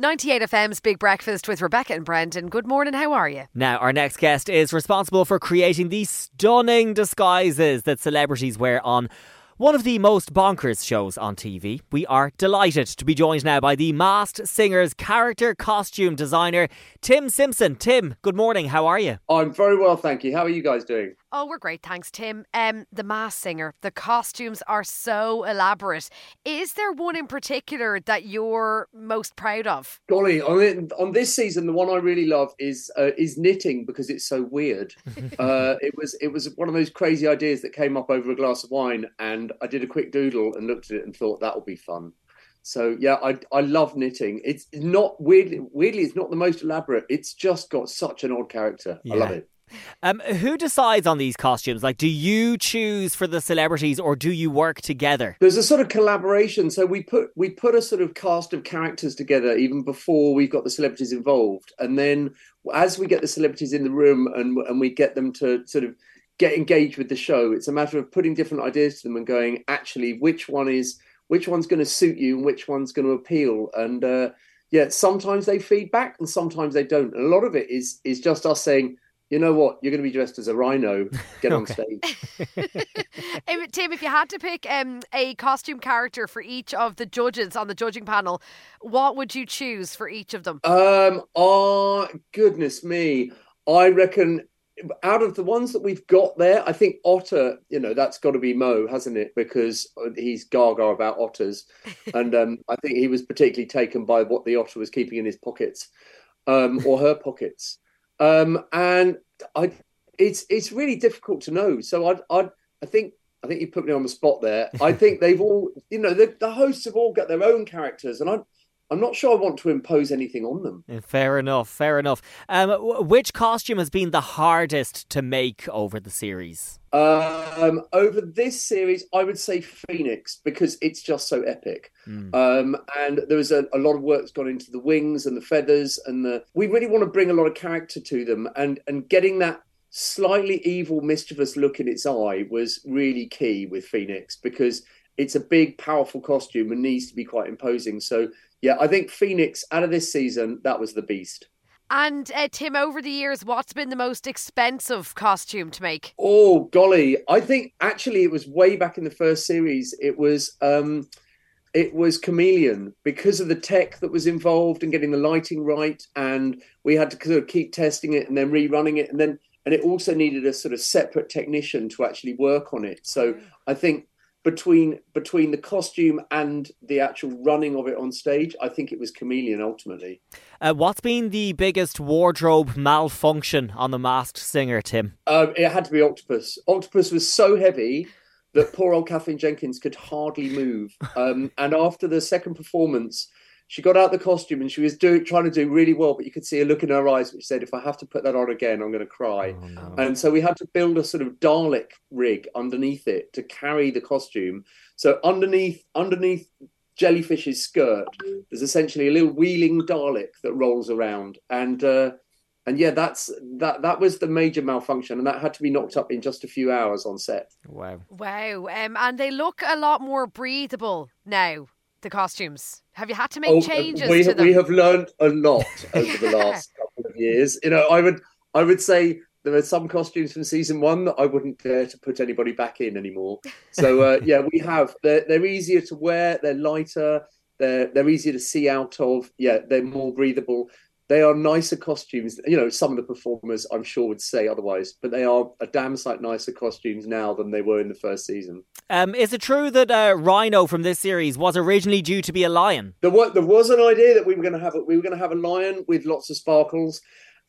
98 FM's Big Breakfast with Rebecca and Brendan. Good morning, how are you? Now, our next guest is responsible for creating these stunning disguises that celebrities wear on one of the most bonkers shows on TV. We are delighted to be joined now by the Masked Singer's character costume designer, Tim Simpson. Tim, good morning. How are you? I'm very well, thank you. How are you guys doing? Oh, we're great, thanks, Tim. Um, the Masked Singer, the costumes are so elaborate. Is there one in particular that you're most proud of? Golly, on, it, on this season, the one I really love is uh, is knitting because it's so weird. uh, it was it was one of those crazy ideas that came up over a glass of wine, and I did a quick doodle and looked at it and thought that will be fun. So yeah, I I love knitting. It's not weirdly weirdly it's not the most elaborate. It's just got such an odd character. Yeah. I love it. Um, who decides on these costumes? Like, do you choose for the celebrities or do you work together? There's a sort of collaboration. So we put we put a sort of cast of characters together even before we've got the celebrities involved, and then as we get the celebrities in the room and and we get them to sort of get engaged with the show, it's a matter of putting different ideas to them and going, actually, which one is which one's going to suit you and which one's going to appeal, and uh, yeah, sometimes they feed back and sometimes they don't. And a lot of it is is just us saying you know what? You're going to be dressed as a rhino. Get on stage. Tim, if you had to pick um, a costume character for each of the judges on the judging panel, what would you choose for each of them? Um, oh goodness me! I reckon out of the ones that we've got there, I think Otter. You know, that's got to be Mo, hasn't it? Because he's gaga about otters, and um, I think he was particularly taken by what the otter was keeping in his pockets, um, or her pockets. Um, and I, it's it's really difficult to know. So I I I think I think you put me on the spot there. I think they've all, you know, the, the hosts have all got their own characters, and I. I'm not sure I want to impose anything on them. Yeah, Fair enough, fair enough. Um, which costume has been the hardest to make over the series? Um, over this series, I would say Phoenix because it's just so epic. Um, and there was a, a lot of work that's gone into the wings and the feathers, and the we really want to bring a lot of character to them, and and getting that slightly evil, mischievous look in its eye was really key with Phoenix because it's a big, powerful costume and needs to be quite imposing. So yeah, I think Phoenix out of this season that was the beast. And uh, Tim, over the years, what's been the most expensive costume to make? Oh golly, I think actually it was way back in the first series. It was um it was Chameleon because of the tech that was involved and getting the lighting right, and we had to sort of keep testing it and then rerunning it, and then and it also needed a sort of separate technician to actually work on it. So I think between between the costume and the actual running of it on stage, I think it was Chameleon ultimately. Uh, what's been the biggest wardrobe malfunction on the Masked Singer, Tim? Um, it had to be Octopus. Octopus was so heavy that poor old Katherine Jenkins could hardly move. Um, and after the second performance, she got out the costume and she was do, trying to do really well, but you could see a look in her eyes which said, "If I have to put that on again, I'm going to cry." And so we had to build a sort of Dalek rig underneath it to carry the costume. So underneath, underneath Jellyfish's skirt, there's essentially a little wheeling Dalek that rolls around, and uh, and yeah, that's that. That was the major malfunction, and that had to be knocked up in just a few hours on set. Wow. Wow. Um, and they look a lot more breathable now, the costumes. Have you had to make Oh, changes we we have learned a lot over the last couple of years. You know, I would I would say there are some costumes from season one that I wouldn't dare to put anybody back in anymore. So uh, yeah, we have. They're they're easier to wear. They're lighter. They're they're easier to see out of. Yeah, they're more breathable. They are nicer costumes. You know, some of the performers I'm sure would say otherwise, but they are a damn sight nicer costumes now than they were in the first season. Um, is it true that uh, Rhino from this series was originally due to be a lion? There was there was an idea that we were going to have a, we were going to have a lion with lots of sparkles,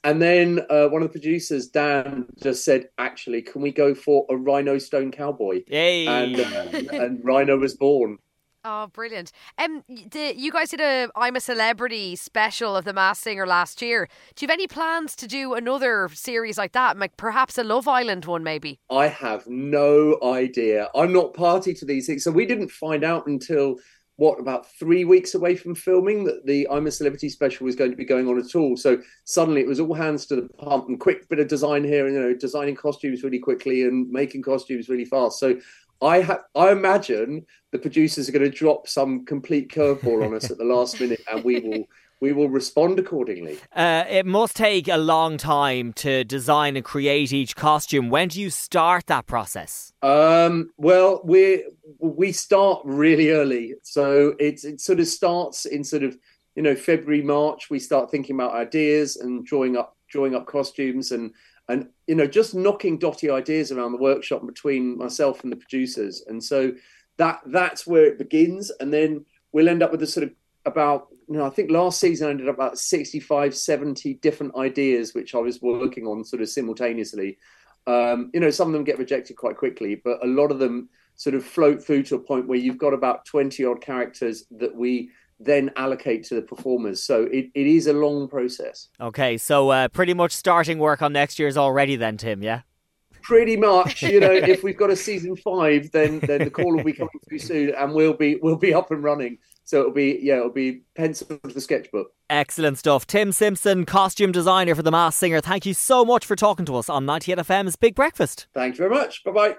and then uh, one of the producers, Dan, just said, "Actually, can we go for a rhino stone cowboy?" Yay! And uh, and Rhino was born. Oh, brilliant! Um, the, you guys did a "I'm a Celebrity" special of the Masked Singer last year. Do you have any plans to do another series like that, like perhaps a Love Island one, maybe? I have no idea. I'm not party to these things, so we didn't find out until what about three weeks away from filming that the I'm a Celebrity special was going to be going on at all. So suddenly it was all hands to the pump and quick bit of design here, and you know, designing costumes really quickly and making costumes really fast. So I ha- I imagine the producers are going to drop some complete curveball on us at the last minute, and we will we will respond accordingly. Uh, it must take a long time to design and create each costume. When do you start that process? Um, well, we we start really early, so it it sort of starts in sort of you know February March. We start thinking about ideas and drawing up drawing up costumes and and you know just knocking dotty ideas around the workshop between myself and the producers, and so that that's where it begins, and then we'll end up with a sort of about you know, I think last season I ended up about 65, 70 different ideas which I was working on sort of simultaneously. Um, you know, some of them get rejected quite quickly, but a lot of them sort of float through to a point where you've got about 20 odd characters that we then allocate to the performers. So it, it is a long process. Okay, so uh, pretty much starting work on next year's already then, Tim, yeah? Pretty much, you know, if we've got a season five, then then the call will be coming through soon, and we'll be we'll be up and running. So it'll be yeah, it'll be pencil to the sketchbook. Excellent stuff. Tim Simpson, costume designer for The Masked Singer. Thank you so much for talking to us on 98FM's Big Breakfast. Thank you very much. Bye bye.